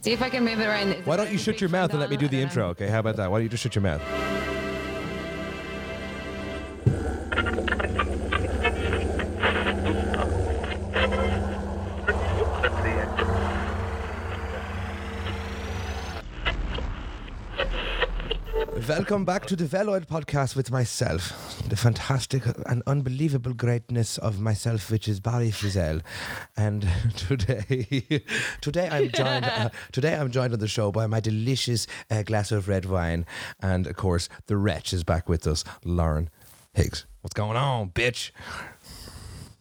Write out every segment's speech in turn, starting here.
See if I can move it around. Is Why don't you shut your mouth and let me do the intro? Okay, how about that? Why don't you just shut your mouth? Welcome back to the Well Oiled podcast with myself, the fantastic and unbelievable greatness of myself, which is Barry Frizzell. And today, today I'm joined. Uh, today I'm joined on the show by my delicious uh, glass of red wine, and of course, the wretch is back with us, Lauren Higgs. What's going on, bitch?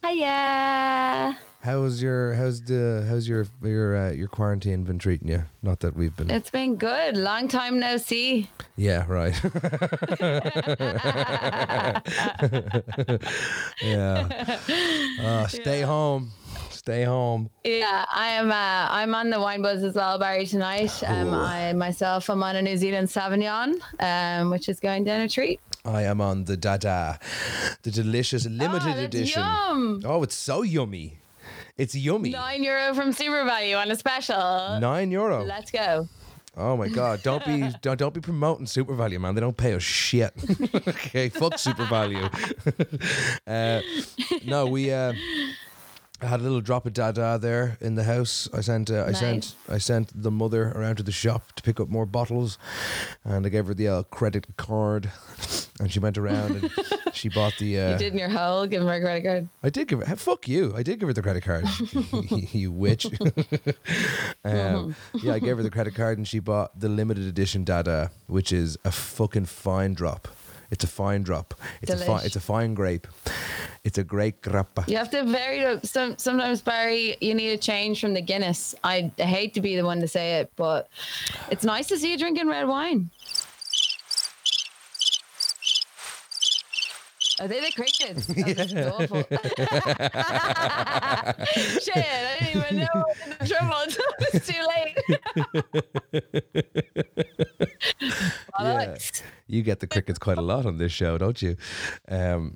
Hiya. How's your how's the how's your your uh, your quarantine been treating you? Not that we've been. It's been good. Long time no see. Yeah, right. yeah. Uh, stay home. Stay home. Yeah, I am. Uh, I'm on the wine buzz as well, Barry. Tonight, um, I myself am on a New Zealand Sauvignon, um, which is going down a treat. I am on the Dada, the delicious limited Oh, edition. Yum. Oh, it's so yummy. It's yummy. Nine euro from SuperValu on a special. Nine euro. Let's go. Oh my god! Don't be don't, don't be promoting SuperValu, man. They don't pay us shit. okay, fuck SuperValu. uh, no, we. Uh, I had a little drop of dada there in the house. I sent uh, I Nice. sent I sent the mother around to the shop to pick up more bottles, and I gave her the uh, credit card, and she went around and she bought the. Uh, You did in your hole. Give him a credit card. I did give her. Fuck you! I did give her the credit card. you witch. um, yeah, I gave her the credit card, and she bought the limited edition Dada, which is a fucking fine drop. It's a fine drop. It's a fine. It's a fine grape. It's a great grappa. You have to vary. Uh, some sometimes Barry, you need a change from the Guinness. I hate to be the one to say it, but it's nice to see you drinking red wine. Are they the crickets? That's awful. Shit, I didn't even know I was in trouble until it's too late. Bollocks. You get the crickets quite a lot on this show, don't you? Um,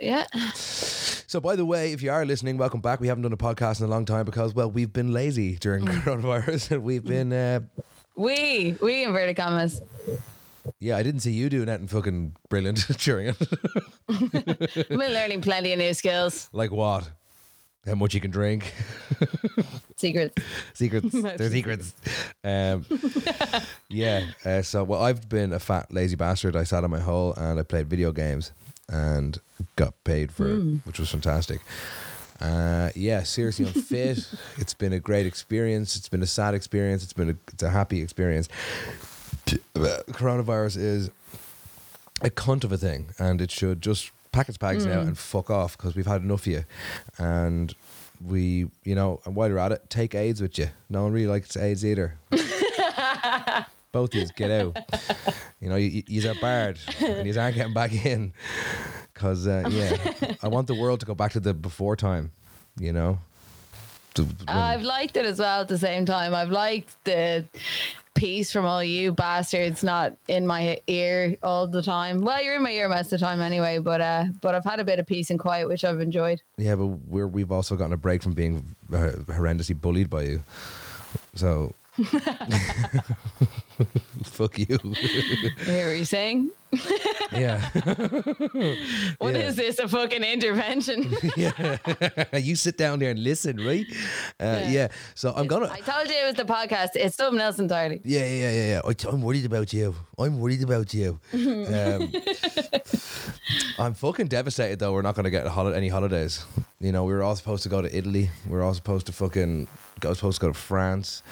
yeah. so, by the way, if you are listening, welcome back. We haven't done a podcast in a long time because, well, we've been lazy during coronavirus, and we've been. Uh, We, we inverted commas. Yeah, I didn't see you doing anything fucking brilliant during it. Been learning plenty of new skills. like what? How much you can drink? Secrets. secrets. They're secrets. Um, yeah. Uh, so, well, I've been a fat lazy bastard. I sat on my hole and I played video games and got paid for it, which was fantastic. Uh, yeah, seriously, I'm fit. it's been a great experience. It's been a sad experience. It's been a, it's a happy experience. Coronavirus is a cunt of a thing, and it should just pack its bags now and fuck off because we've had enough of you. And we, you know, and while you're at it, take AIDS with you. No one really likes AIDS either. Both of you get out. You know, you, you're barred and you aren't getting back in. Because, uh, yeah, I want the world to go back to the before time, you know? I've liked it as well at the same time. I've liked the peace from all you bastards not in my ear all the time. Well, you're in my ear most of the time anyway, but uh but I've had a bit of peace and quiet which I've enjoyed. Yeah, but we're we've also gotten a break from being uh, horrendously bullied by you. So fuck you. Hear what you're saying? yeah. What is Yeah. this? A fucking intervention? yeah. you sit down there and listen, right? Uh, yeah. So I'm gonna. I told you it was the podcast. It's something else entirely. Yeah, yeah, yeah, yeah. I- I'm worried about you. I'm worried about you. Um, I'm fucking devastated though. We're not going to get a holi- any holidays. You know, we were all supposed to go to Italy. We were all supposed to fucking. I was supposed to go to France.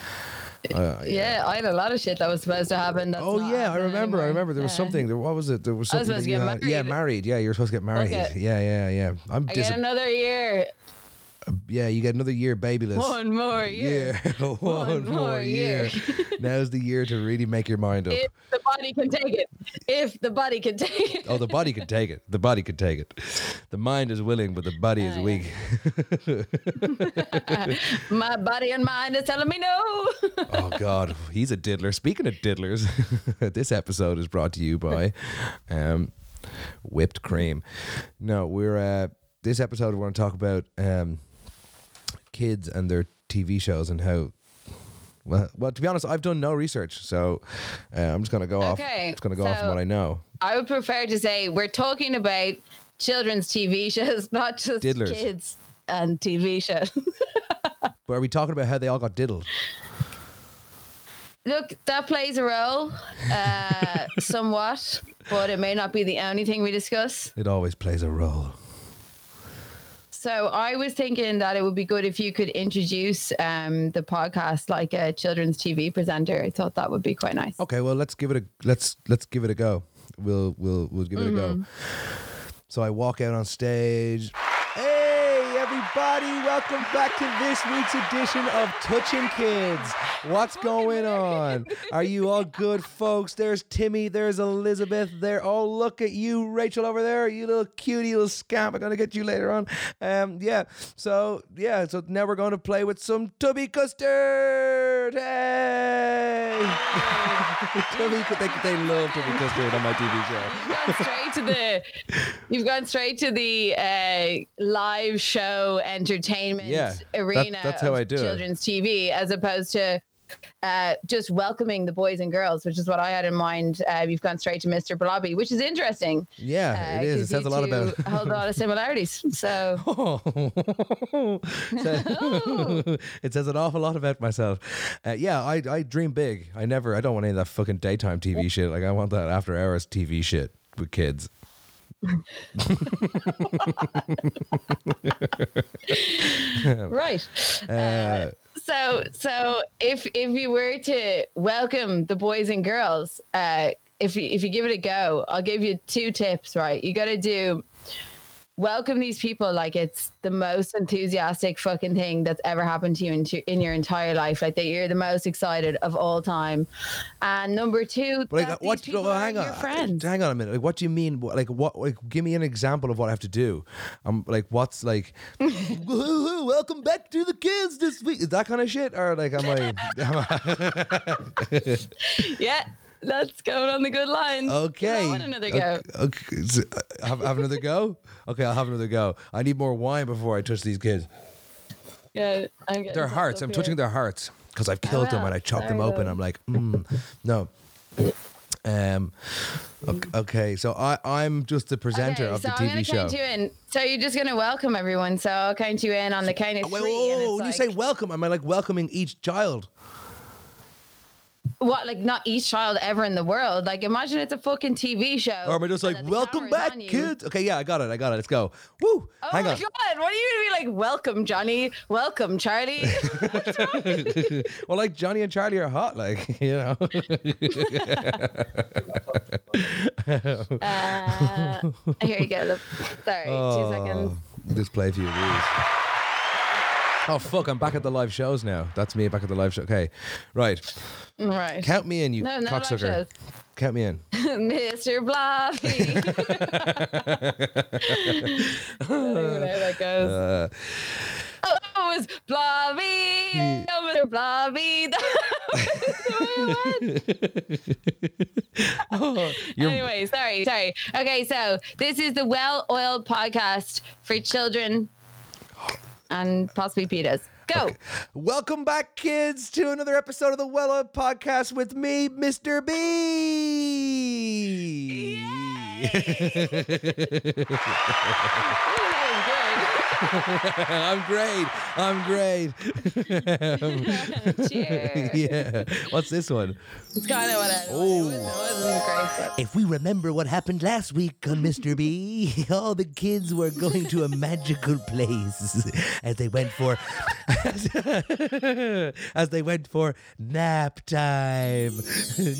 Uh, Yeah, I had a lot of shit that was supposed to happen. Oh yeah, I remember. I remember there was Yeah. something. There what was it? There was was something. supposed that you had- married. Yeah, married. Yeah, you're supposed to get married. Okay. Yeah, yeah, yeah. I'm I get another year. Yeah, you got another year babyless. One more year. Yeah, one, more year. year. Now's the year to really make your mind up. If the body can take it. If the body can take it. Oh, the body can take it. The body can take it. The mind is willing, but the body is yeah. weak. My body and mind is telling me no. oh God, he's a diddler. Speaking of diddlers, this episode is brought to you by um, whipped cream. No, we're uh, this episode we're going to talk about um, kids and their TV shows and how Well, well, to be honest, I've done no research, so uh, I'm just gonna go off. Okay, Just gonna go off on so- what I know. I would prefer to say we're talking about children's TV shows, not just Diddlers. kids and TV shows. But are we talking about how they all got diddled? Look, that plays a role, uh, somewhat, but it may not be the only thing we discuss. It always plays a role. So I was thinking that it would be good if you could introduce um, the podcast like a children's TV presenter. I thought that would be quite nice. Okay, well let's give it a let's let's give it a go. We'll we'll we'll give it a go. Mm-hmm. So I walk out on stage. Everybody, welcome back to this week's edition of Touching Kids. What's going on? Are you all good folks? There's Timmy, there's Elizabeth there. Oh, look at you, Rachel over there. You little cutie little scamp. I'm gonna get you later on. Um yeah. So yeah, so now we're gonna play with some tubby custard. Hey! Tubby, they, they love Tubby Custard on my TV show. You've gone straight to the you've gone straight to the uh, live show entertainment Yeah, that- arena that's how of I do it. children's TV as opposed to uh, just welcoming the boys and girls, which is what I had in mind. Uh, you've gone straight to Mr. Blobby, which is interesting. Yeah, uh, it is. It says a lot about. hold a lot of similarities. So So- it says an awful lot about myself. Uh, yeah, I I dream big. I never. I don't want any of that fucking daytime TV shit. Like I want that after hours TV shit with kids. right. Uh, So so if if you were to welcome the boys and girls, uh, if you if you give it a go, I'll give you two tips. Right, you got to do welcome these people like it's the most enthusiastic fucking thing that's ever happened to you in, in your entire life. Like that you're the most excited of all time. And number two, but like, what? are hang on. your friends. Hang on a minute. Like, what do you mean? Like, what? Like, give me an example of what I have to do. I'm like, what's like? Welcome back to the kids this week. Is that kind of shit, or like, i'm I? Yeah, that's go on the good lines. Okay. I want another go. Okay. okay. Uh, have, have another go? Okay, I'll have another go. I need more wine before I touch these kids. Yeah, I'm getting Their hearts. I'm here. touching their hearts because I've killed them and I chopped them open. though. I'm like, mm, no. Um. ok- Okay, so I I'm just the presenter Okay, of so the I'm TV show. count you in. So you're just gonna welcome everyone. So I'll count you in on the count of Oh, wait, three. whoa, whoa, it's when you say welcome, am I like welcoming each child? What? Like not each child ever in the world. Like imagine it's a fucking TV show. Or am I just like, welcome back, kids? Okay, yeah, I got it. I got it. Let's go. Woo! Oh Hang my on. god! What are you gonna be like? Welcome, Johnny. Welcome, Charlie. well, like Johnny and Charlie are hot, like you know. uh, here you go. Sorry, two seconds. Oh, Just play a few of these. Oh fuck! I'm back at the live shows now. That's me back at the live show. Okay, right. Right. Count me in, you no, no cocksucker. Count me in. Mr. Blobby. Know that goes. Uh, Oh, it was Blobby. Oh, Mr. Blobby. oh, anyway, sorry, sorry. Okay, so this is the Well Oiled podcast for children and possibly petas. Go. Welcome back, kids, to another episode of the Well Up Podcast with me, Mr. B. I'm great. I'm great. that was good. Cheers. yeah. What's this one? It's kind of what I. Oh. It wasn't great, but If we remember what happened last week on Mr. B, all the kids were going to a magical place as they went for as they went for nap time,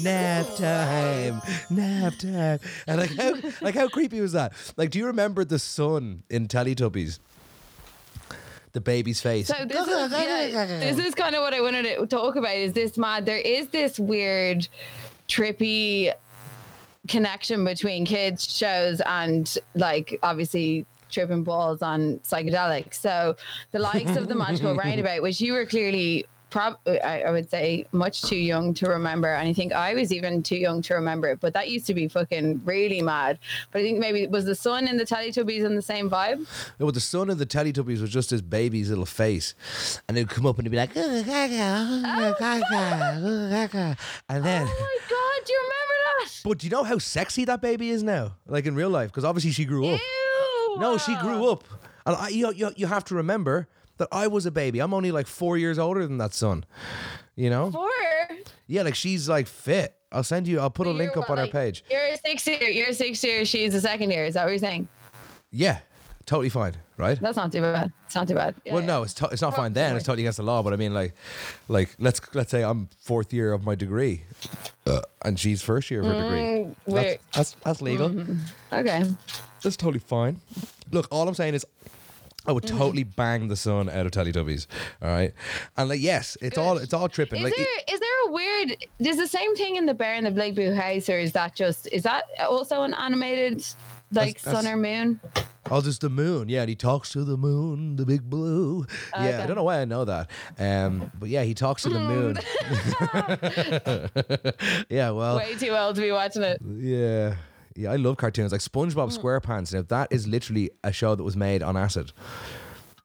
nap time, nap time. And like how like how creepy was that? Like, do you remember the sun in Teletubbies? The baby's face. So this is, yeah, this is kind of what I wanted to talk about. Is this mad? There is this weird, trippy connection between kids shows and like obviously tripping balls on psychedelics. So the likes of the magical roundabout, which you were clearly prob I, I would say much too young to remember, and I think I was even too young to remember it. But that used to be fucking really mad. But I think maybe was the son in the Teletubbies in the same vibe. No, but the son of the Teletubbies was just his baby's little face, and he'd come up and he'd be like, "Ooh, gaga, ooh, gaga, oh, ooh, gaga," and then. Oh my god, do you remember that? But do you know how sexy that baby is now? Like in real life, because obviously she grew up. Ew. No, she grew up, and I, you, you you have to remember that I was a baby. I'm only like four years older than that son. You know? Four. Yeah, like she's like fit. I'll send you. I'll put a link up what, on our page. You're a sixth year. You're a sixth year. She's a second year. Is that what you're saying? Yeah, totally fine, right? That's not too bad. It's not too bad. Yeah, well, yeah. no, it's to- it's not fine then. It's totally against the law. But I mean, like, like let's let's say I'm fourth year of my degree, uh, and she's first year of her degree. Mm, That's, that's that's legal. Okay. That's totally fine. Look, all I'm saying is. I would totally bang the sun out of Teletubbies, all right, and like yes, it's all it's all tripping. Is like, there is there a weird? There's the same thing in the Bear in the Big Blue House, or is that just is that also an animated like That's- that's- sun or moon? Oh, just the moon. Yeah, and he talks to the moon, the big blue. Yeah, I don't know why I know that. Um, but yeah, he talks to the moon. yeah, well, Way too old to be watching it. yeah. Yeah, I love cartoons like SpongeBob Hmm. SquarePants. Now that is literally a show that was made on acid.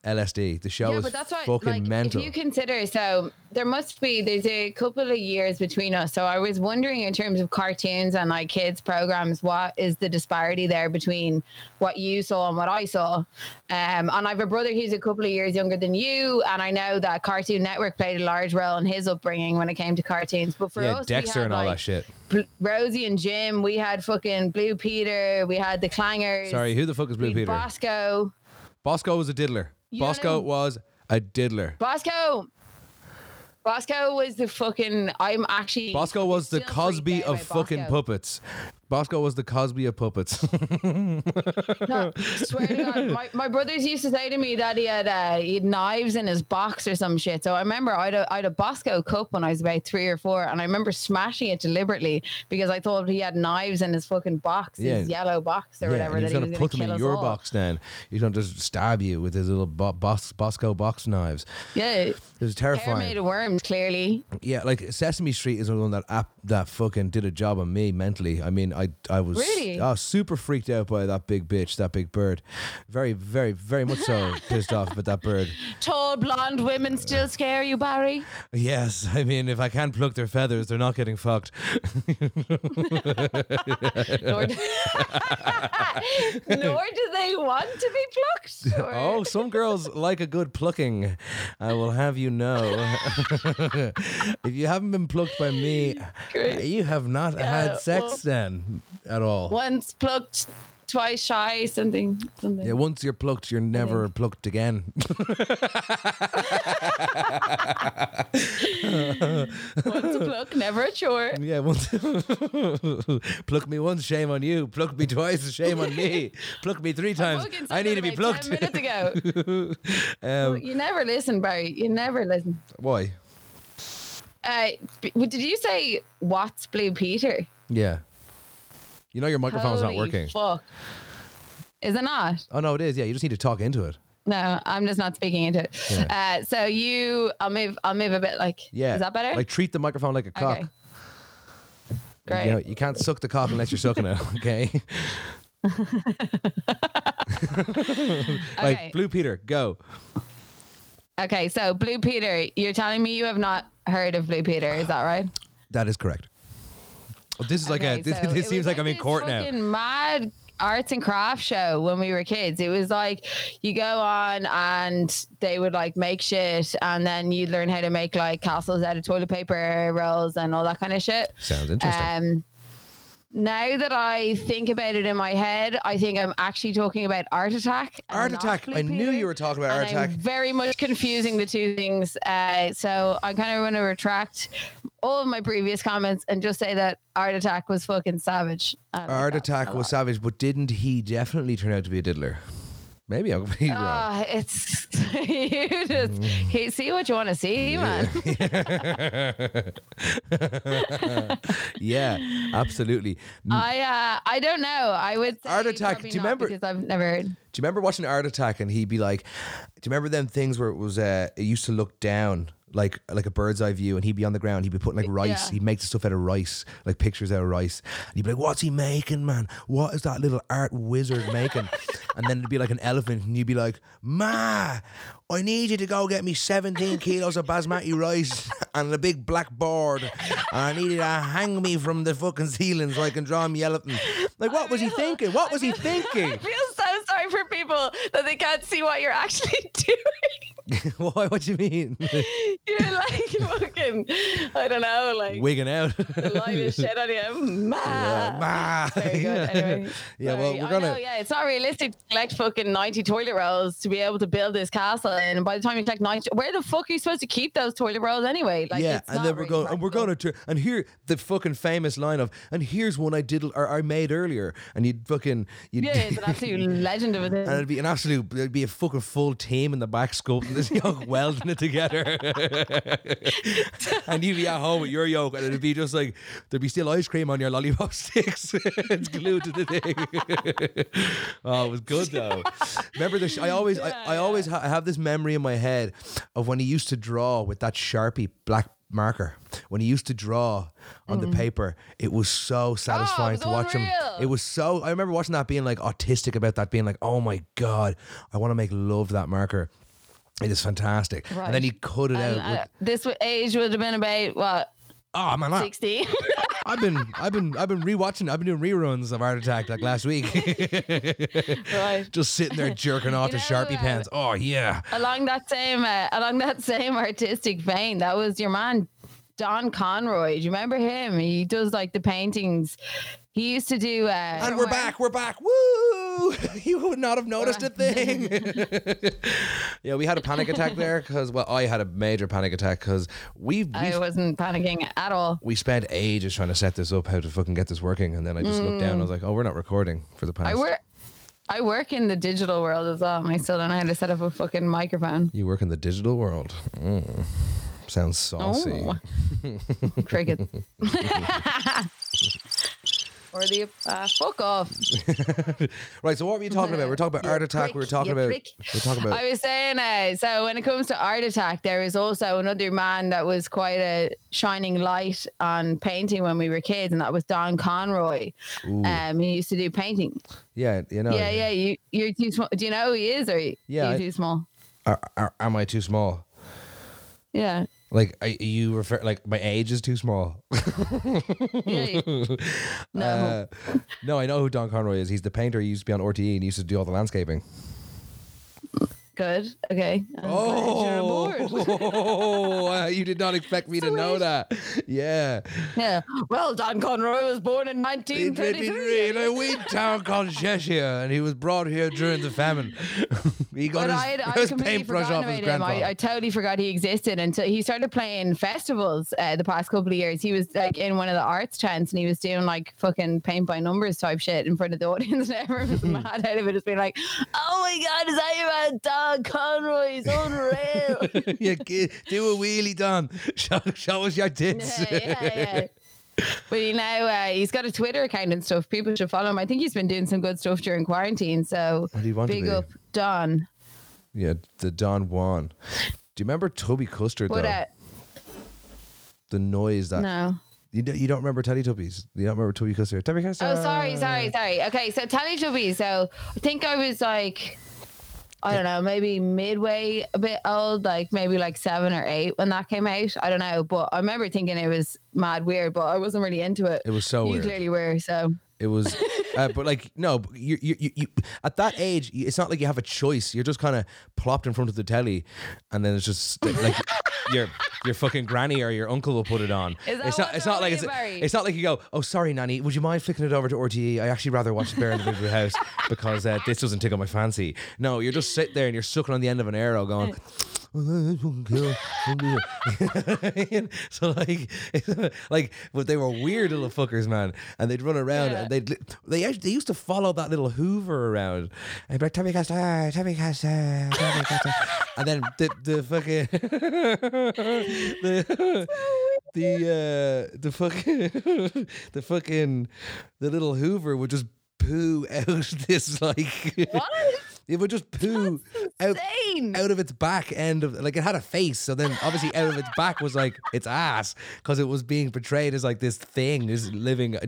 LSD. The show yeah, is but that's why, fucking like, mental. if you consider, so there must be there's a couple of years between us. So I was wondering, in terms of cartoons and like kids programs, what is the disparity there between what you saw and what I saw? Um, and I have a brother who's a couple of years younger than you, and I know that Cartoon Network played a large role in his upbringing when it came to cartoons. But for yeah, us, Dexter had, and all like, that shit. Rosie and Jim. We had fucking Blue Peter. We had the Clangers. Sorry, who the fuck is Blue Peter? Bosco. Bosco was a diddler. You Bosco was a diddler. Bosco. Bosco was the fucking. I'm actually. Bosco was the Cosby of fucking Bosco. puppets. Bosco was the Cosby of puppets. No, swear to God, my, my brothers used to say to me that he had uh, he had knives in his box or some shit. So I remember I had, a, I had a Bosco cup when I was about three or four, and I remember smashing it deliberately because I thought he had knives in his fucking box, Yeah. his yellow box or yeah, whatever. he's that gonna he was put gonna them in your all. box then. He's gonna just stab you with his little bo- Bos- Bosco box knives. Yeah, It was hair terrifying. made of worms. Clearly, Yeah, like Sesame Street is the one that app that fucking did a job on me mentally. I mean, I I was Really? super freaked out by that big bitch, that big bird. Very, very, very much so pissed off with that bird. tall blonde women still scare you, Barry. Yes, I mean, if I can't pluck their feathers, they're not getting fucked. Nor do, nor do they want to be plucked. or- Oh, some girls like a good plucking. I will have you know. if you haven't been plucked by me, Great. you have not Yeah, had sex well- then at all. Once plucked, twice shy, something. something. Yeah, once you're plucked, you're never plucked again. Once a pluck, never a chore. yeah, once pluck me once, shame on you. Pluck me twice, shame on me. Pluck me three times. I need to be plucked. 10 minutes ago. um, you never listen, Barry. You never listen. why? Uh, did you say what's Blue Peter? Yeah. You know your microphone's Holy not working. Fuck. Is it not? Oh no, it is. Yeah, you just need to talk into it. No, I'm just not speaking into it. Yeah. Uh, so you, I'll move. I'll move a bit. Like, Yeah. is that better? Like treat the microphone like a cock. okay. Great. You, know, you can't suck the cock unless you're sucking it. Okay. like Okay. Blue Peter, go. Okay, so Blue Peter, you're telling me you have not heard of Blue Peter, is that right? That is correct. Oh, This is like a. This, so this seems was like I'm in court now. Mad arts and crafts show when we were kids. It was like you go on and they would like make shit, and then you learn how to make like castles out of toilet paper rolls and all that kind of shit. Sounds interesting. Um, now that I think about it in my head, I think I'm actually talking about Art Attack. Art Attack. I knew you were talking about Art And I'm Attack. very much confusing the two things. Uh, so I kind of want to retract all of my previous comments and just say that Art Attack was fucking savage. Art Attack was savage, but didn't he definitely turn out to be a diddler? Maybe I'm completely wrong. Ah, it's you just Mm. see what you want to see, man. yeah, absolutely. I uh, I don't know. I would say Art Attack, do you remember- Because I've never heard. you remember watching Art Attack and he'd be like, "Do you remember them things where it was? Uh, it used to look down." Like like a bird's eye view, and he'd be on the ground. He'd be putting like rice. Yeah. He'd make the stuff out of rice, like pictures out of rice. And he'd be like, "What's he making, man? What is that little art wizard making?" and then it'd be like an elephant, and you'd be like, "Ma, I need you to go get me 17 kilos of basmati rice and a big black board, and I need you to hang me from the fucking ceiling so I can draw me elephant." Like, what was he thinking? What was he thinking? I feel so sorry for people that they can't see what you're actually doing. Why? What do you mean? You're like fucking, I don't know, like Wigging out. the light is shit on you. Ma. Yeah, ma. Very good. Anyway, Yeah, well, we're gonna- know, yeah, it's not realistic to collect fucking 90 toilet rolls to be able to build this castle. And by the time you collect 90, where the fuck are you supposed to keep those toilet rolls anyway? Like, yeah, and then we're really going, and we're going to, and here the fucking famous line of, and here's one I did or I made earlier, and you'd fucking, you'd, Yeah, it's an absolute legend of a it'd be an absolute, there'd be a fucking full team in the back sculpting this yoke, welding it together, and you'd be at home with your yoke, and it'd be just like there'd be still ice cream on your lollipop sticks, it's glued to the thing. oh, it was good though. Remember the? Sh- I always, I, I always ha- I have this memory in my head of when he used to draw with that sharpie black marker. When he used to draw on the paper, it was so satisfying was to watch him. It was so. I remember watching that, being like autistic about that, being like, "Oh my god, I want to make love to that marker." It is fantastic. And then he cut it And, out. with- uh, this age would have been about what oh man, I, 60. I've been, I've been, I've been rewatching. I've been doing reruns of Art Attack like last week. right. Just sitting there jerking off You to know, Sharpie uh, pens. Oh yeah. along that same uh, along that same artistic vein, that was your man Don Conroy. Do you remember him? He does like the paintings. He used to do. Uh, And we're back. We're back. Woo! You would not have noticed a thing. yeah, we had a panic attack there because, well, I had a major panic attack because we we, I wasn't panicking at all. we spent ages trying to set this up, how to fucking get this working, and then I just looked down. and I was like, oh, we're not recording for the past. I work. I work in the digital world as well. and I still don't know how to set up a fucking microphone. You work in the digital world. Mm. Sounds saucy. Oh. Cricket. or the uh, fuck off. Right. So what were you talking about? We're talking about You Art Attack. we were talking about. Prick. We were talking about. I was saying, uh, so when it comes to Art Attack, there is also another man that was quite a shining light on painting when we were kids, and that was Don Conroy. Ooh. Um, he used to do painting. yeah, you know. yeah, yeah. You, you're too small. Do you know who he is, or Yeah, you too small? Are, are, am I too small? Yeah, Like, are you refer like my age is too small? no, Uh, no, I know who Don Conroy is. He's the painter. He used to be on RTE and he used to do all the landscaping. Good. Okay. I'm glad you're on board. Oh, uh, you did not expect me to know that. Yeah. Yeah. Well, Don Conroy was born in 1933. In a wee town called Cheshire, and he was brought here during the famine. he got But his, I had, I his paintbrush forgotten off his about grandfather. I, I totally forgot he existed until he started playing festivals uh, the past couple of years. He was like in one of the arts tents and he was doing like fucking paint by numbers type shit in front of the audience and everyone was mad out of it. Just being like, oh my God, is that your man Don Conroy? He's unreal. yeah, gi- do a wheelie, Don. Show, show us your tits. yeah, yeah, yeah. But you know, uh, he's got a Twitter account and stuff. People should follow him. I think he's been doing some good stuff during quarantine. So What do you want to big up, Don. Yeah, the Don Juan. Do you remember Toby Custard But though? the noise that no. you, don't, you don't remember Teletubbies? You don't remember Toby Custard? Tubby Custard. Oh, sorry, sorry, sorry. Okay, so Teletubbies. So I think I was like, I don't know, maybe midway a bit old, like maybe like seven or eight when that came out. I don't know, but I remember thinking it was mad weird, but I wasn't really into it. It was so you weird. clearly were. So It was, uh, but like no, you, you you you at that age, it's not like you have a choice. You're just kind of plopped in front of the telly, and then it's just like your your fucking granny or your uncle will put it on. It's not. It's not like it's, it's not like you go. Oh, sorry, nanny. Would you mind flicking it over to RTE? I actually rather watch the Bear in the Big Blue House because uh, this doesn't tickle my fancy. No, you're just sitting there and you're sucking on the end of an arrow, going. so like, like, but they were weird little fuckers, man, and they'd run around Yeah. and they'd they actually, they used to follow that little Hoover around and be like Tommy Castor, Tommy Castor, Tommy Castor, and then the the fucking the the uh the fucking the fucking the little Hoover would just poo out this like what? It would just poo out, out of its back end of like it had a face. So then obviously out of its back was like its ass because it was being portrayed as like this thing, this living uh,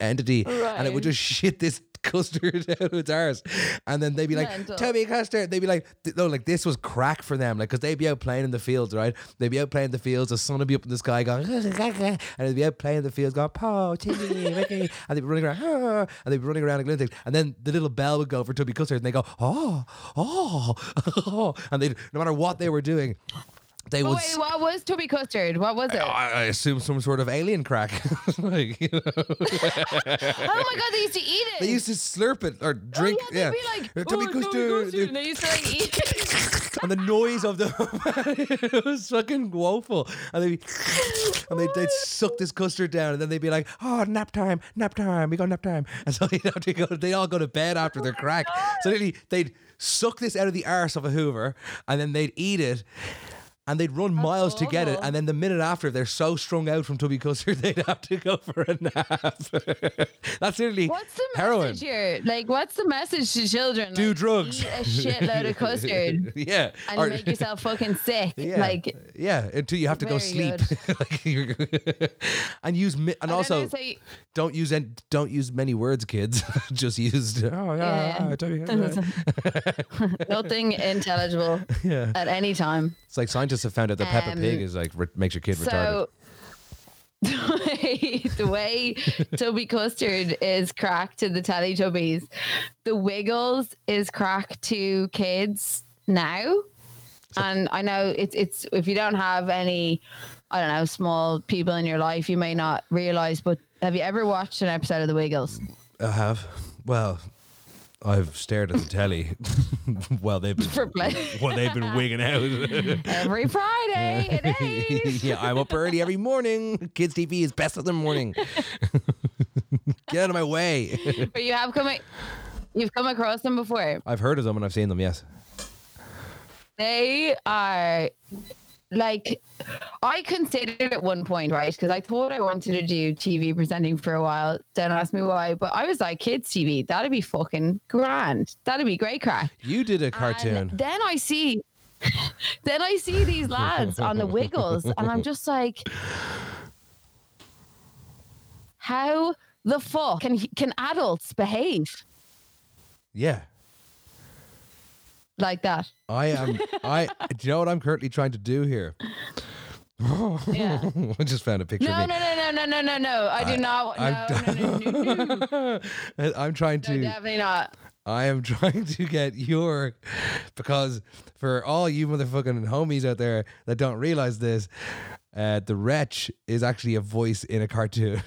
entity, and it would just shit this custard out of its arse. And then they'd be like, Mental. Toby custard. They'd be like, no, like this was crack for them. Like, cause they'd be out playing in the fields, right? They'd be out playing in the fields. The sun would be up in the sky going, and they'd be out playing in the fields going, Paw, Timmy, Ricky. And they'd be running around, and they'd be running around and things. And then the little bell would go for Tubby Custard and they'd go, oh, oh, oh. And they no matter what they were doing, they But would. wait, what was Tubby Custard? What was it? I I assume some sort of alien crack. like, you know, oh my god, they used to eat it. they used to slurp it or drink. Oh, yeah, they'd be like, Uh, oh, Tubby Custard. And they used to like eat it. and the noise of the it was fucking woeful. And they'd and they'd, they'd suck this custard down, and then they'd be like, "Oh, nap time, nap time, we got nap time." And so to go. They all go to bed after their crack. So they'd, they'd suck this out of the arse of a Hoover, and then they'd eat it. And they'd run miles to get it, and then the minute after, they're so strung out from Tubby Custard, they'd have to go for a nap. That's literally What's the heroin. message here? Like, what's the message to children? Do Like, drugs. Eat a shitload of custard yeah, and Or- make yourself fucking sick. Yeah, Like, yeah, until you have to go sleep, Like, and use mi- and also you- don't use en- don't use many words, kids. Just use oh yeah, Yeah. I tell you, yeah. nothing intelligible Yeah. at any time. It's like scientists have found out that Peppa Um, Pig is like re- makes your kid retarded. So the way, the way Tubby Custard is crack to the Teletubbies, the Wiggles is crack to kids now. And I know it's it's if you don't have any, I don't know, small people in your life, you may not realize. But have you ever watched an episode of the Wiggles? I have. Well, I've stared at the telly while they've been For while they've been wigging out. Every Friday at eight. yeah, I'm up early every morning. Kids TV is best of the morning. Get out of my way. But you have come, you've come across them before. I've heard of them and I've seen them. Yes. They are like I considered at one point, right? Because I thought I wanted to do TV presenting for a while. Don't ask me why, but I was like, kids TV, that'd be fucking grand. That'd be great crack. You did a And cartoon. then I see, then I see these lads on the Wiggles, and I'm just like, how the fuck can can adults behave yeah. Like that? I am. I. Do you know what I'm currently trying to do here? Yeah. I just found a picture No, of no, me. no, no, no, no, no, no. I do not. I'm No, no, no, no, no. No, I'm trying to. definitely not. I am trying to get your because for all you motherfucking homies out there that don't realize this, uh, the wretch is actually a voice in a cartoon.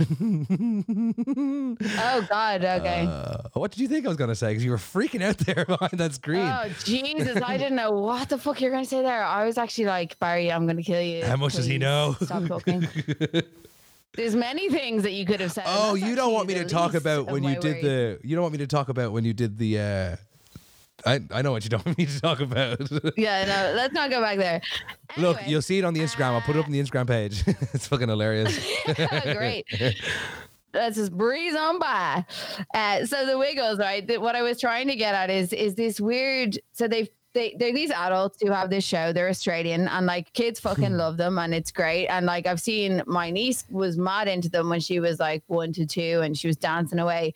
Oh God. Okay. uh, what did you think I was gonna say? Because you were freaking out there behind that screen. Oh Jesus! I didn't know what the fuck you're gonna say there. I was actually like, Barry, I'm gonna kill you. How much does he know? Stop talking. There's many things that you could have said. Oh, you don't want me to talk about when you did worries. the. You don't want me to talk about when you did the. uh I I know what you don't want me to talk about. Yeah, no, let's not go back there. Look, you'll see it on the Instagram. I'll put it up on the Instagram page. it's fucking hilarious. Great. Let's just breeze on by. Uh, so the Wiggles, right? th- what I was trying to get at is is this weird. So they've they they're these adults who have this show. They're Australian and like kids fucking hmm. love them and it's great. And like I've seen my niece was mad into them when she was like one to two and she was dancing away.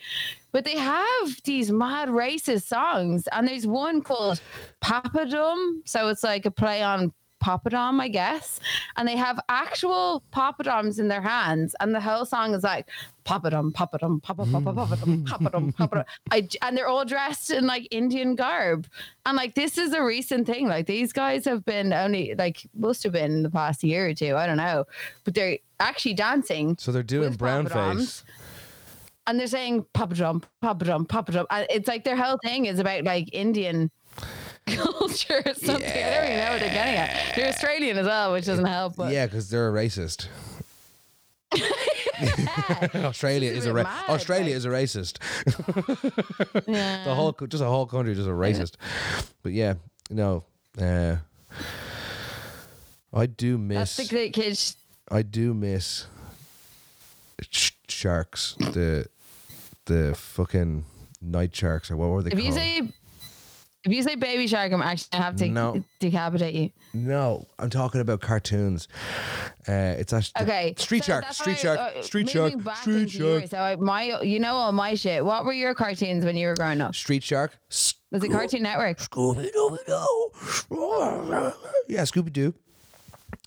But they have these mad racist songs, and there's one called Papadum. So it's like a play on Papadum, I guess. And they have actual Papadums in their hands, and the whole song is like Papadum, Papa, Papa, mm. Papadum, Papadum, Papadum. I, and they're all dressed in like Indian garb. And like this is a recent thing. Like these guys have been only like must have been in the past year or two. I don't know, but they're actually dancing So they're doing brown face. and they're saying Papa Drum, Papa Drum, Papa Drum. And it's like their whole thing is about like Indian culture or something. I don't even know what they're getting at. They're Australian as well, which doesn't help. But Yeah, because they're a racist. Australia is a ra- mad, Australia like- is a racist. yeah. The whole just a whole country just a racist. But yeah, no. Uh, I do miss. That's the great kids. I do miss sh- sharks. The the fucking night sharks or what were they If you called? say If you say baby shark, I'm actually gonna have to No. decapitate you. No, I'm talking about cartoons. Uh, it's actually Okay. Street so Shark, that's Street why, Shark, uh, Street moving Shark, back Street into yours, Shark, So I, my, you know all my shit. What were your cartoons when you were growing up? Street Shark. Was it Cartoon Network? Scooby Doo. Yeah, Scooby Doo.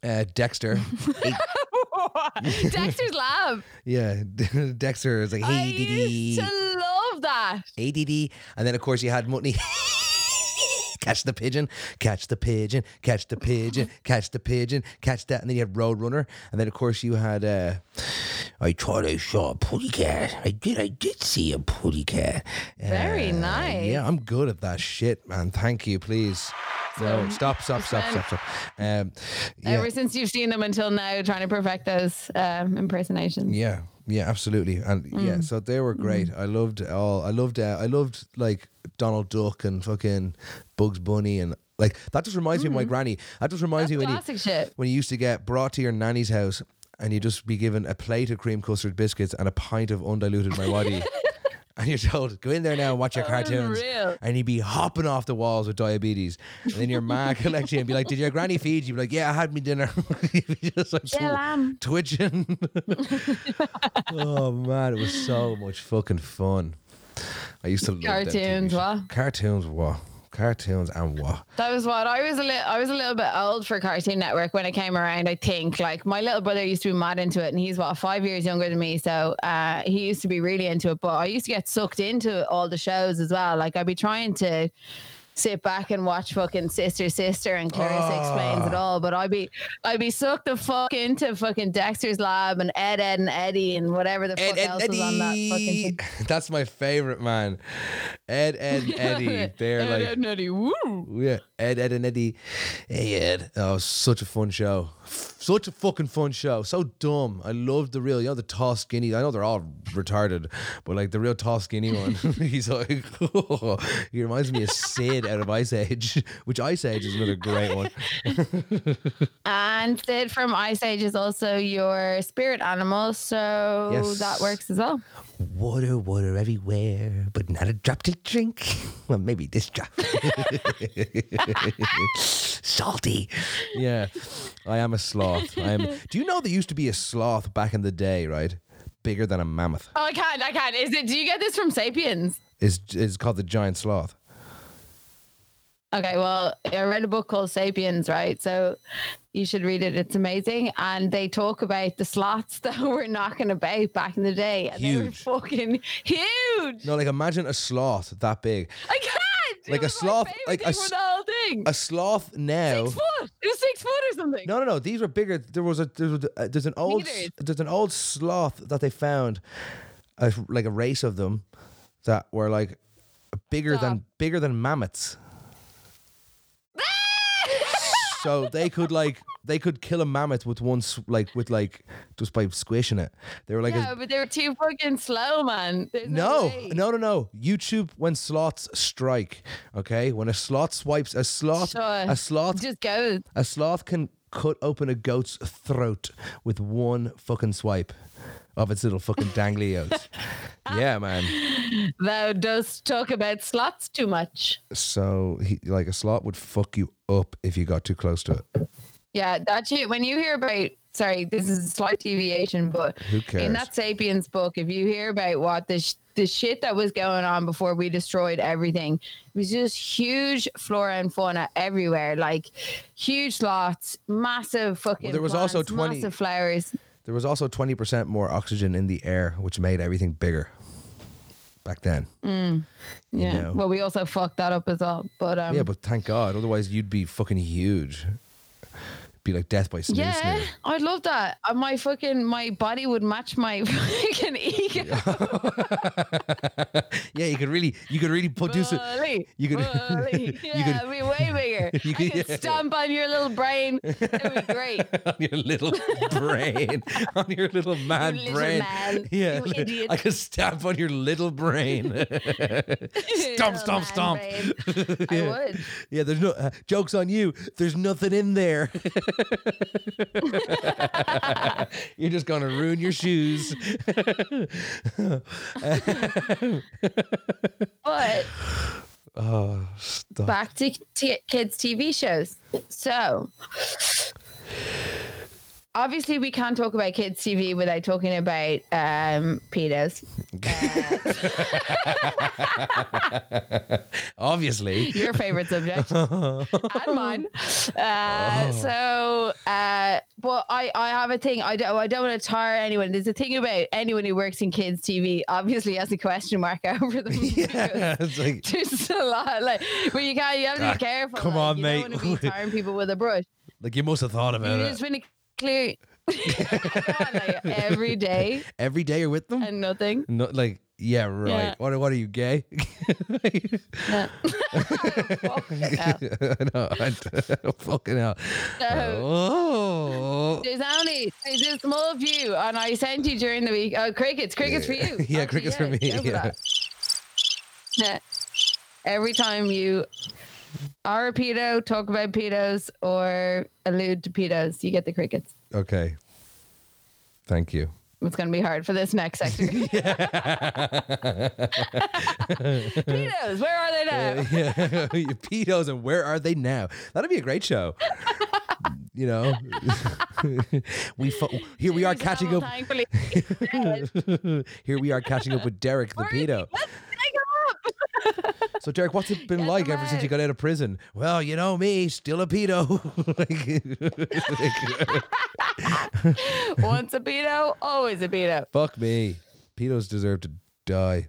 Uh, Dexter. Dexter's Lab. yeah, Dexter is like, I hey, used to love that. ADD. And then, of course, you had Muttley. catch the pigeon, catch the pigeon, catch the pigeon, catch the pigeon, catch that. And then you had Roadrunner. And then, of course, you had. Uh, I thought I saw a putty cat. I did. I did see a putty cat. Very nice. Yeah, I'm good at that shit, man. Thank you, please. No, stop, stop, stop, stop, stop. Um, yeah. Ever since you've seen them until now, trying to perfect those um, impersonations. Yeah, yeah, absolutely, and Mm. yeah, so they were great. I loved all. I loved. Uh, I loved like Donald Duck and fucking Bugs Bunny and like that. Just reminds me of my granny. That just reminds Mm. That's me when you shit. when you used to get brought to your nanny's house and you just be given a plate of cream custard biscuits and a pint of undiluted MiWadi. And you're told, go in there now and watch your cartoons. Unreal. And you'd be hopping off the walls with diabetes. And then your ma collect you and be like, Did your granny feed you? You'd be like, Yeah, I had me dinner. You'd be just like Yeah, lamb. twitching. oh man, it was so much fucking fun. I used to love Cartoons, what? Cartoons, what? Cartoons and what? That was what I was a little. I was a little bit old for Cartoon Network when it came around. I think like my little brother used to be mad into it, and he's what five years younger than me, so uh, he used to be really into it. But I used to get sucked into all the shows as well. Like I'd be trying to sit back and watch fucking Sister Sister and Clarissa ah. explains it all, but I'd be I'd be sucked the fuck into fucking Dexter's Lab and Ed Ed and Eddy and whatever the fuck else was on that fucking. thing. That's my favorite man. Ed, Ed, Eddy. They're Ed, like Ed and Eddy. Woo! Yeah, Ed, Ed, and Eddy. Hey, Ed. Oh, such a fun show. Such a fucking fun show. So dumb. I loved the real, you know, the tall, skinny. I know they're all retarded, but like the real tall, skinny one. He's like, oh, he reminds me of Sid out of Ice Age, which Ice Age is another great one. And Sid from Ice Age is also your spirit animal, so Yes. that works as well. Water, water everywhere, but not a drop to drink. Well, maybe this drop. Salty. Yeah, I am a sloth. I am. Do you know there used to be a sloth back in the day, right? Bigger than a mammoth. Oh, I can't, I can't. Is it? Do you get this from Sapiens? Is is called the giant sloth. Okay, well, I read a book called Sapiens, right? So you should read it. It's amazing. And they talk about the sloths that were knocking about back in the day. And they were Huge. fucking huge. No, like imagine a sloth that big. I can't. Like a sloth- like a thing s- the whole thing. A sloth now. six foot. It was six foot or something. No, no, no. These were bigger. There was a there was a, uh, there's an old Meters. there's an old sloth that they found, a, like a race of them, that were like bigger Stop. than bigger than mammoths. So they could like they could kill a mammoth with one like with like just by squishing it. They were like yeah, a, but they were too fucking slow, man. There's no, way. no, no, no. YouTube when sloths strike. Okay, when a sloth swipes a sloth, Sure. a sloth Just go. a sloth can cut open a goat's throat with one fucking swipe of its little fucking danglios. yeah, man. Thou dost talk about slots too much. So he like a slot would fuck you up if you got too close to it. Yeah, that shit. When you hear about, sorry, this is a slight deviation, but in that Sapiens book, if you hear about what the sh- the shit that was going on before we destroyed everything, it was just huge flora and fauna everywhere, like huge sloths, massive fucking. there was also plants, 20 massive flowers. There was also twenty percent more oxygen in the air, which made everything bigger. Back then, Yeah. know. Well, we also fucked that up as well, but um. yeah, but thank God, otherwise you'd be fucking huge. Be like death by snoo Yeah. I'd love that. Uh, My fucking my body would match my fucking ego. Yeah, you could really, you could really put do some. Bully, you could- bully. you yeah, could- it'd be way bigger. You I could- could yeah. stomp on your little brain. It'd be great. on your little brain, on your little mad little brain. man, yeah, you. I could stamp on your little brain. Little stomp, stomp. brain. I would. yeah, there's no uh, jokes on you. There's nothing in there. You're just gonna ruin your shoes. But Oh, stop. back to t- kids TV shows. So obviously we can't talk about kids TV without talking about um pedos. Obviously. Your favorite subject and mine. Uh, so, uh, but I, I have a thing. I don't, I don't want to tar anyone. There's a thing about anyone who works in kids TV. Obviously, has a question mark over them. Yeah, it's like There's a lot, like, but you can't. You have to Ah, be careful. come like, on, you mate. Don't want to be tarring people with a brush. like you must have thought You about just it. Clear like, every day Every day you're with them. and nothing. No, like yeah, right. Yeah. What? What are you gay? No. Fucking hell. no, oh. I don't fucking hell. So, Oh. There's only there's a small few, and I sent you during the week. Oh, crickets, crickets for you. Yeah, Actually, crickets for me, yeah. Yeah. Every time you are a pedo, talk about pedos, or allude to pedos, you get the crickets. Okay. Thank you. It's going to be hard for this next sector. pedos, where are they now? Uh, yeah, pedos, and where are they now? That'd be a great show. you know, we fo- here we are catching up. Here we are catching up with Derek the Where is he? pedo. Let's take him up. So Derek, what's it been like ever since you got out of prison? Well, you know me, still a pedo. Like, Once a pedo, always a pedo. fuck me. Pedos deserve to die.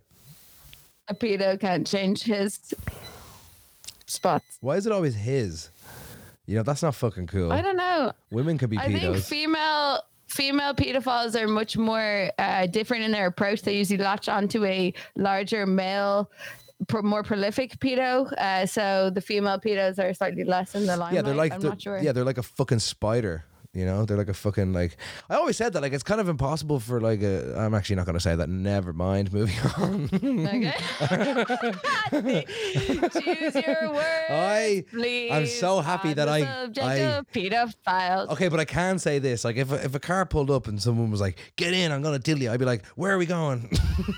A pedo can't change his spots. Why is it always his? You know, that's not fucking cool. I don't know. Women can be pedos. I think female female pedophiles are much more uh, different in their approach. They usually latch onto a larger male. More prolific pedo, uh, so the female pedos are slightly less in the limelight. yeah, they're like I'm they're- not sure. yeah, they're like a fucking spider. You know, they're like a fucking like. I always said that like it's kind of impossible for like a. I'm actually not going to say that. Never mind. Moving on. Okay. Choose your words, I- please. I'm so happy that I- I- pedophiles. Okay, but I can say this: like, if a, if a car pulled up and someone was like, "Get in, I'm gonna deal you," I'd be like, "Where are we going?"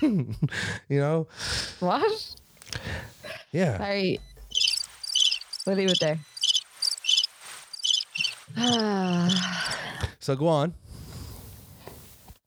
you know? What? Yeah. Sorry. We'll leave it there. So go on.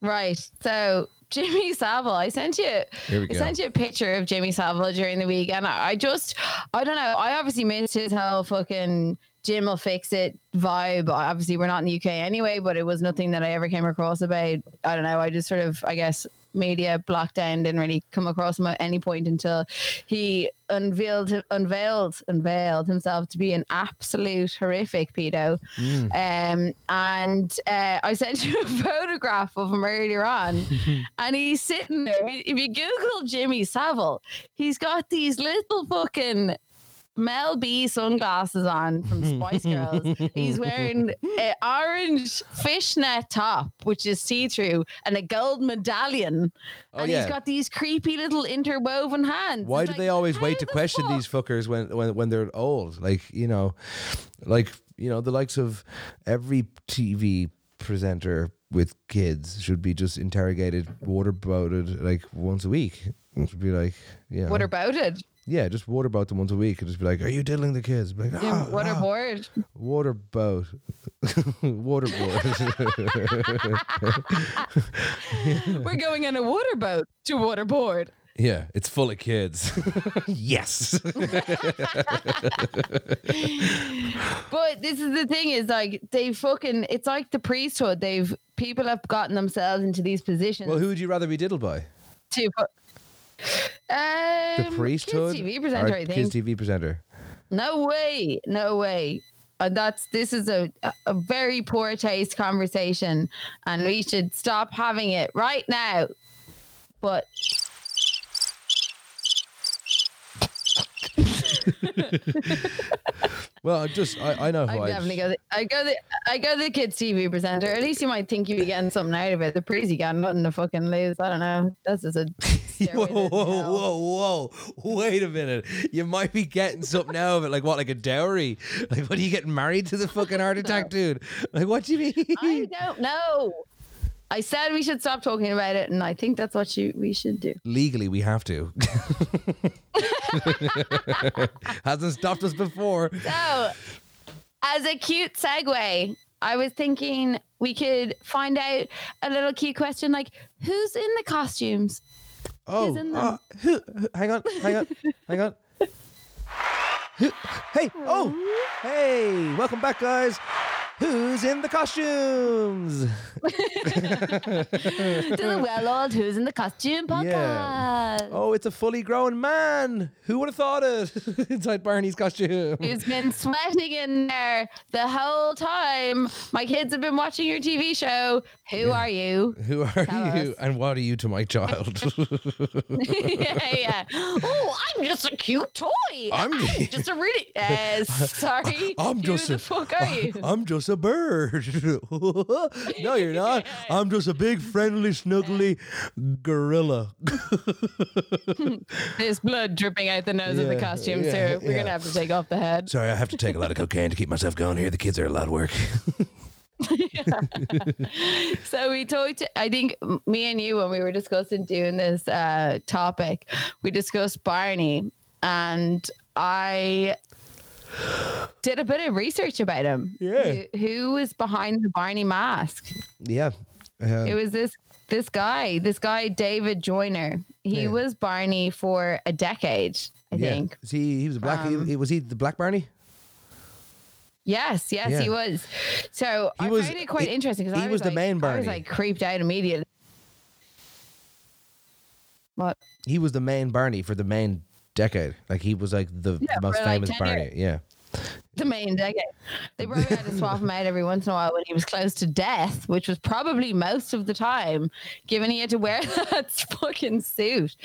right. So Jimmy Savile, I sent you. Here we I go. sent you a picture of Jimmy Savile during the week, and I, I just, I don't know. I obviously missed his whole fucking Jim'll Fix It vibe. Obviously, we're not in the UK anyway, but it was nothing that I ever came across about. I don't know. I just sort of, I guess, media blocked down, didn't really come across him at any point until he unveiled, unveiled, unveiled himself to be an absolute horrific pedo. Um, and uh, I sent you a photograph of him earlier on, and he's sitting there. If you Google Jimmy Savile, he's got these little fucking Mel B sunglasses on from hmm. Spice Girls. He's wearing an orange fishnet top, which is see through, and a gold medallion. Oh, and yeah. he's got these creepy little interwoven hands. Why It's do like, they always wait to the question fuck? these fuckers when, when when they're old? Like you know, like you know, the likes of every TV presenter with kids should be just interrogated, waterboarded like once a week. It should be like, yeah, it? Yeah, just water waterboat them once a week and just be like, "Are you diddling the kids?" Be like, Yeah, "Ah, what ah." a board. Waterboat. Waterboard. We're going on a waterboat to waterboard. yeah, it's full of kids. yes. But this is the thing is like they fucking it's like the priesthood. They've people have gotten themselves into these positions well, who would you rather be diddled by? to put The um, priesthood? Kids TV presenter, I Kids think. TV presenter. No way, no way. And that's this is a a very poor taste conversation, and we should stop having it right now. But Well, I just I, I know who I definitely go. The, I go the I go the kids TV presenter. At least you might think you'd be getting something out of it. The priest, got nothing to fucking lose. I don't know. That's just a Whoa, whoa, whoa, whoa! Wait a minute. You might be getting something out of it, like what, like a dowry? Like, what are you getting married to the fucking heart attack dude? Like, what do you mean? I don't know. I said we should stop talking about it, and I think that's what you, we should do. Legally, we have to. Hasn't stopped us before. So, as a cute segue, I was thinking we could find out a little cute question like who's in the costumes? Oh, uh, who, who- hang on, hang on, hang on. Who, hey, oh, hey, welcome back, guys. Who's in the costumes? to the Well Oiled Who's in the Costume podcast. Yeah. Oh, it's a fully grown man. Who would have thought it? Inside Barney's costume. Who's been sweating in there the whole time? My kids have been watching your TV show. Who are you? Who are Tell you? us. And what are you to my child? yeah, yeah. Oh, I'm just a cute toy. I'm- just a really. Uh, sorry. I'm Who just the a- fuck are you? I'm just a bird. no, you're not. I'm just a big, friendly, snuggly gorilla. There's blood dripping out the nose of the costume, yeah, so we're yeah. gonna have to take off the head. Sorry, I have to take a lot of cocaine to keep myself going here. The kids are a lot of work. So we talked. I think me and you, when we were discussing doing this uh, topic, we discussed Barney, and I did a bit of research about him. Yeah. who, who was behind the Barney mask? yeah. Uh, It was this this guy, this guy David Joyner. He Yeah. was Barney for a decade, I yeah. think. Is he, he was a black. he- Um, he, was he the black Barney? Yes, yes, Yeah. he was. So He I was- found it quite he- interesting because he I was was the like, main I Barney. was like creeped out immediately. What? He was the main Barney for the main decade. Like he was like the Yeah, most like, famous 10 Barney. Yeah. The main decade. They probably had to swap him out every once in a while when he was close to death, which was probably most of the time, given he had to wear that fucking suit.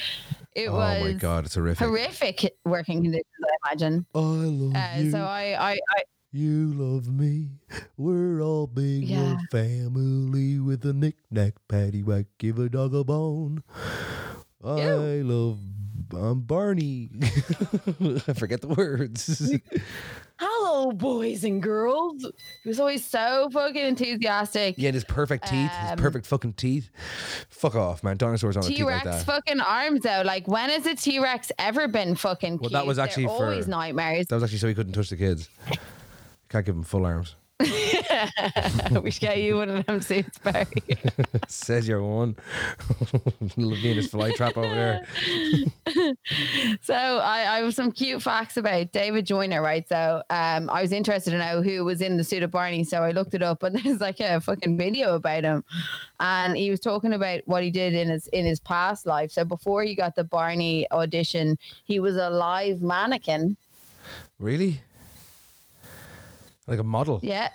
It oh was my god, it's horrific. horrific working conditions, I imagine. I love Uh, you. so I, I, I, You love me. We're all big Yeah. old family with a knick-knack, paddywhack, give a dog a bone. I love I'm Barney. I forget the words. hello, boys and girls. He was always so fucking enthusiastic. yeah, and his perfect teeth, his Um, perfect fucking teeth. Fuck off, man. Dinosaurs on T teeth like Rex that. fucking arms though. Like when has a T Rex ever been fucking Well, cute? that was They're actually for- always nightmares. That was actually so he couldn't touch the kids. Can't give him full arms. We should get you one of them suits, Barry. Says you're one. Venus flytrap over there. so I, I have some cute facts about David Joyner, right? So um, I was interested to know who was in the suit of Barney, so I looked it up, and there's like a fucking video about him, and he was talking about what he did in his in his past life. So before he got the Barney audition, he was a live mannequin. Really? Like a model. Yeah,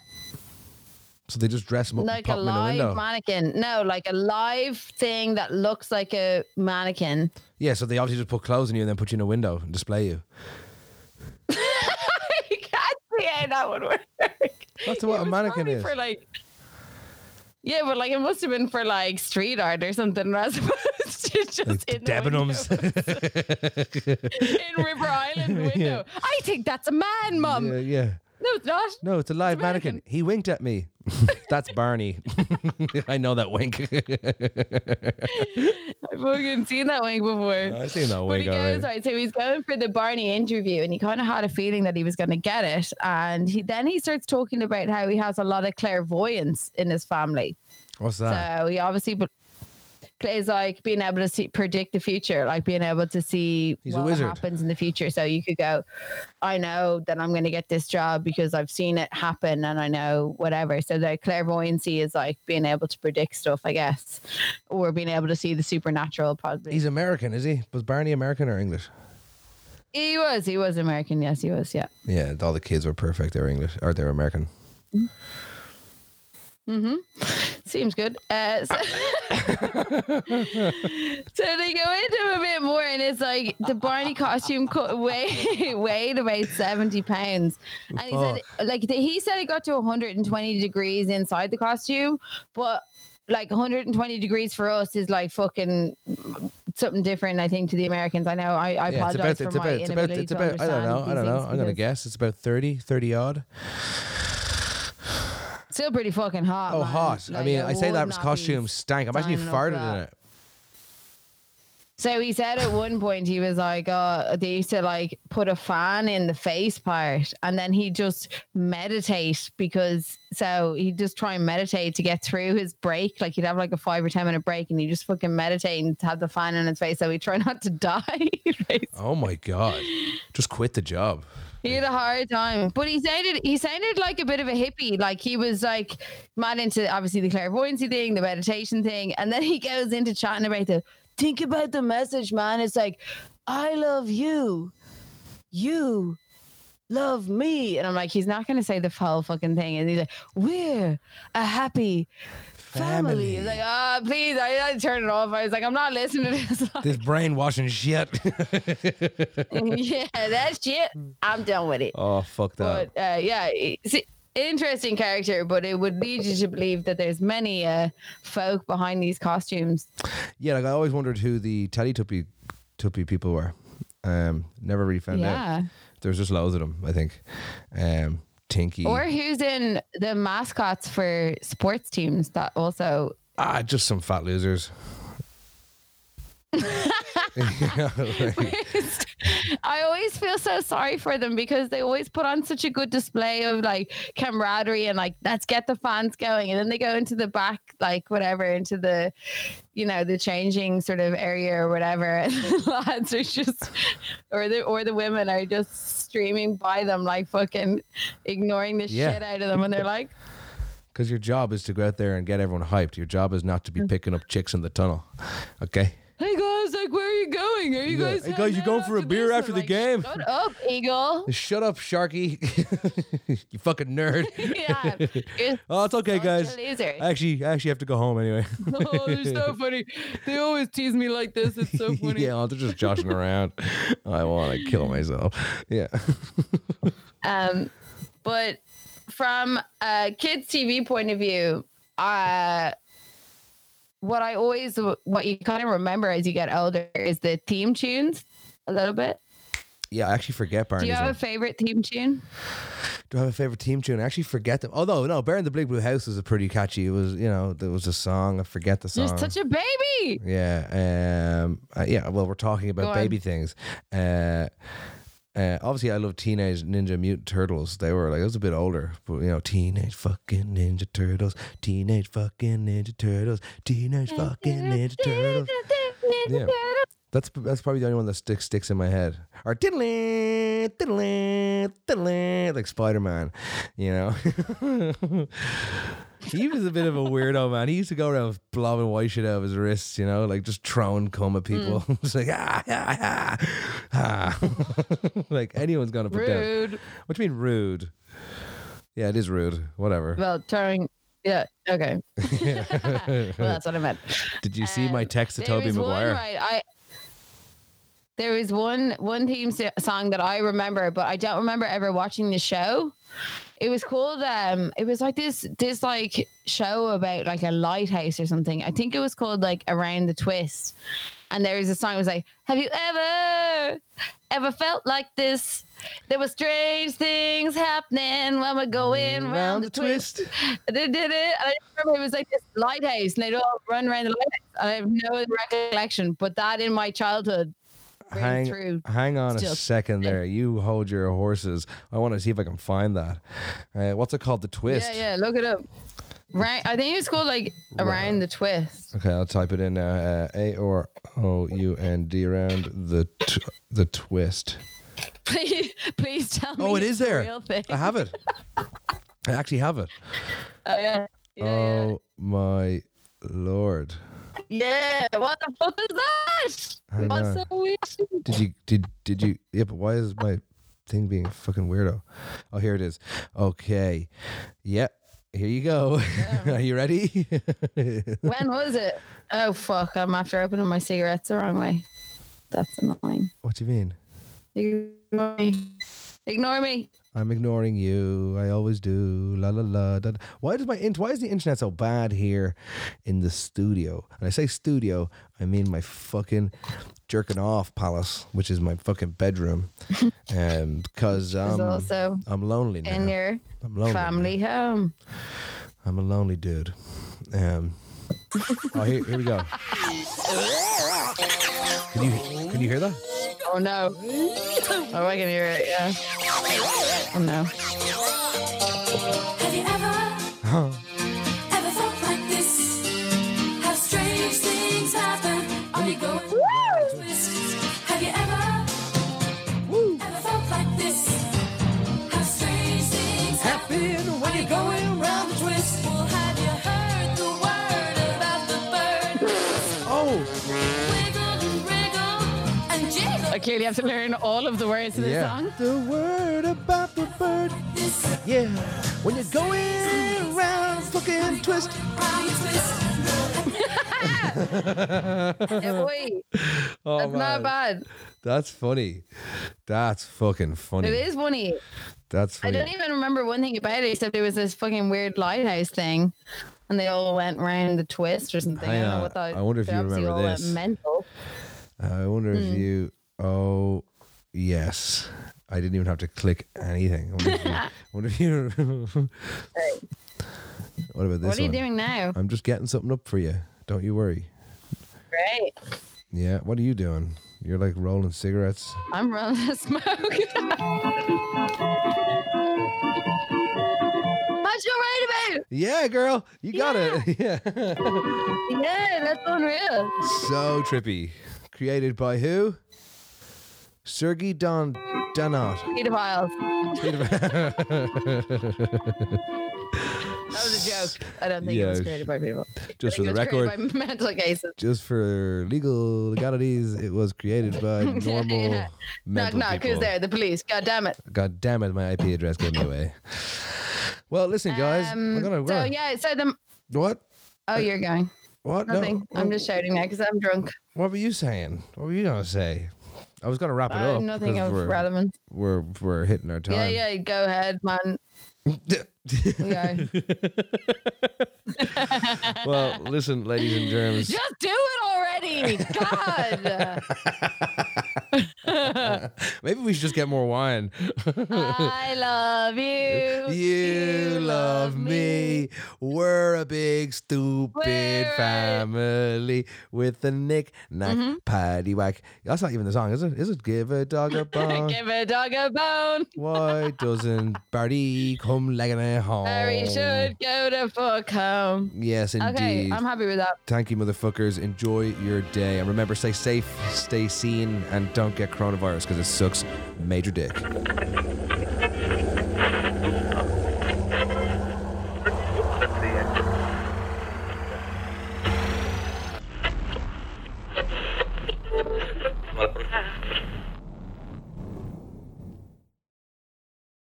So they just dress him up like and a pop in a live window. mannequin. No, like a live thing that looks like a mannequin. yeah, so they obviously just put clothes on you and then put you in a window and display you. I can't see how that would work. That's what a mannequin is. For like, yeah, but like it must have been for like street art or something, as opposed to just Like in Debenhams. in River Island window. I think that's a man, mum. yeah, yeah. No, it's not. No, it's a live mannequin. He winked at me. That's Barney. I know that wink. I've fucking seen that wink before. I've seen that wink. But he goes right, so he's going for the Barney interview, and he kind of had a feeling that he was going to get it. And he then he starts talking about how he has a lot of clairvoyance in his family. What's that? So he obviously plays like being able to see predict the future, like being able to see He's what happens in the future. So you could go, I know that I'm going to get this job because I've seen it happen and I know whatever. So the clairvoyancy is like being able to predict stuff, I guess, or being able to see the supernatural. Probably He's American, is he? Was Barney American or English? he was. He was American. Yes, he was. Yeah. Yeah, all the kids were perfect. They were English or they were American. Mm-hmm. Seems good. Uh, so, so they go into a bit more, and it's like the Barney costume co- weighed, weighed about seventy pounds, and he said, like the, he said, it got to one hundred and twenty degrees inside the costume, but like 120 degrees for us is like fucking something different. I think to the Americans. I know. I, I yeah, it's apologize about, for it's my about, it's about, inability it's about, I don't know, I don't know. I'm going to guess it's about 30, 30 odd. Still pretty fucking hot. Oh, man. hot. I Like, mean, it I say would that not be costume stank. I'm actually signing up for farted that. in it. So he said at one point he was like, "Oh, they used to like put a fan in the face part, and then he just meditate because so he'd just try and meditate to get through his break. Like he'd have like a five or ten minute break, and he just fucking meditate and have the fan in his face, so he'd try not to die. Oh my god! Just quit the job. He had a hard time, but he sounded he sounded like a bit of a hippie. Like he was like mad into obviously the clairvoyancy thing, the meditation thing, and then he goes into chatting about the think about the message, man. It's like I love you, you love me, and I'm like, he's not going to say the whole fucking thing, and he's like, we're a happy. Family. He's like, ah, please. I, I turned it off. I was like, I'm not listening to this. This brainwashing shit. yeah, that shit. I'm done with it. oh fuck that. But uh, yeah, it's interesting character, but it would lead you to believe that there's many uh, folk behind these costumes. Yeah, like I always wondered who the Teletubby Tuppy people were. Um, never really found out. There's just loads of them. I think. Um, Tinky. Or who's in the mascots for sports teams that also. ah, just some fat losers. I always feel so sorry for them because they always put on such a good display of like camaraderie and like let's get the fans going, and then they go into the back like whatever into the, you know, the changing sort of area or whatever, and the lads are just, or the or the women are just streaming by them like fucking ignoring the Yeah. shit out of them, and they're like, Because your job is to go out there and get everyone hyped. Your job is not to Mm. be picking up chicks in the tunnel. Okay. "Hey guys, like where are you going? Are you Yeah. guys? Hey, guys, you going for a beer after the game? Shut up, Eagle. Shut up, Sharky. you fucking nerd. yeah. You're Oh, it's okay, such a guys. loser. I actually, I actually have to go home anyway. oh, they're so funny. They always tease me like this. It's so funny. yeah, they're just joshing around. I want to kill myself. Yeah. Um, but from a kids' TV point of view, uh, what I always what you kind of remember as you get older is the theme tunes a little bit. Yeah, I actually forget Barney. Do you have one. a favorite theme tune? Do I have a favorite team tune? I actually forget them. Although no, Bear in the Big Blue House was a pretty catchy. It was, you know, there was a song. I forget the song. You're such a baby. Yeah. Um. uh, yeah. Well, we're talking about baby things. Uh, uh, obviously, I love Teenage Ninja Mutant Turtles. They were like, I was a bit older, but you know, Teenage fucking Ninja Turtles, Teenage fucking Ninja Turtles, Teenage fucking Ninja Turtles. Yeah. That's that's probably the only one that sticks sticks in my head. Or diddly, diddly, diddly, like Spider Man, you know. he was a bit of a weirdo, man. He used to go around blobbing white shit out of his wrists, you know, like just throwing cum at people. it's like ah, ah, ah, ah. like anyone's gonna put down. Rude. What do you mean rude? Yeah, it is rude. Whatever. Well, turning. Yeah. Okay. well, that's what I meant. Did you see my text to Tobey Maguire? right, I there was one one theme song that I remember, but I don't remember ever watching the show. It was called um it was like this this like show about like a lighthouse or something. I think it was called like Around the Twist. And there was a song that was like, Have you ever ever felt like this? There were strange things happening when we're going round the twist. They did it. And I remember it was like this lighthouse, and they'd all run around the lighthouse. I have no recollection, but that in my childhood hang, through. hang on a second there. You hold your horses. I want to see if I can find that. Uh, what's it called? The twist. Yeah, yeah. Look it up. Right, I think it's called like around the twist. Okay, I'll type it in now. Uh, A or O U N D around the t- the twist. Please, please tell me. Oh, it's is the there. I have it. I actually have it. Oh, yeah. Yeah, Oh my lord! Yeah. yeah. What the fuck is that? What's so weird? Did you did did you? Yeah, but why is my thing being a fucking weirdo? Oh, here it is. Okay. Yep. Here you go. Are you ready? When was it? Oh fuck! I'm after opening my cigarettes the wrong way. That's annoying. what do you mean? Ignore me. Ignore me. I'm ignoring you. I always do. La la la. Da, da. Why does my int- why is the internet so bad here in the studio? And I say studio, I mean my fucking jerking off palace, which is my fucking bedroom. Um, because um, also I'm lonely now. in your I'm lonely. now. family home. I'm a lonely dude. Um, oh, here, here we go. Can you can you hear that? Oh no. Oh, I can hear it. Yeah. Oh no. Have you ever, Huh. ever clearly have to learn all of the words of this yeah. song. The word about the bird. Yeah. When you're going around fucking twist. Yeah, boy. Oh, That's not bad. That's funny. That's fucking funny. It is funny. That's funny. I don't even remember one thing about it except there was this fucking weird lighthouse thing. And they all went round the twist or something. I, Hang don't know what that I wonder if you remember this. mental. I wonder if Hmm. you. Oh, yes. I didn't even have to click anything. If you. I wonder you what about this What are you one? doing now? I'm just getting something up for you. Don't you worry. Great. Yeah. What are you doing? You're like rolling cigarettes. I'm rolling the smoke. What you right about? Yeah, girl. You got it. Yeah. Yeah, that's unreal. so trippy. Created by who? Sergey Don Danot. Pedophiles. That was a joke. I don't think it was created by people. Just for the think it was record, created by mental cases. just for legal legalities, it was created by normal Yeah. Knock, mental knock. people. Who's there? The police. God damn it. God damn it, my IP address gave me away. Well, listen, guys. Um, we're gonna, we're so yeah, so the what? oh, you're going. What? Nothing. No. I'm just shouting now because I'm drunk. What were you saying? What were you gonna say? I was gonna wrap it Uh, up. nothing of we're, relevance. We're we're hitting our time. Yeah, yeah. Go ahead, man. Well, listen, ladies and germs. Just do it already. God. Maybe we should just get more wine. I love you. You love me. We're a big stupid We're- family with a knick knack Mm-hmm. paddy whack. That's not even the song, is it? Is it? Give a dog a bone. Give a dog a bone. Why doesn't Barty come legging it home? Harry should go to fuck home. Yes, indeed. Okay, indeed. I'm happy with that. Thank you, motherfuckers. Enjoy your day. And remember, stay safe, stay seen, and don't get coronavirus because it sucks major dick.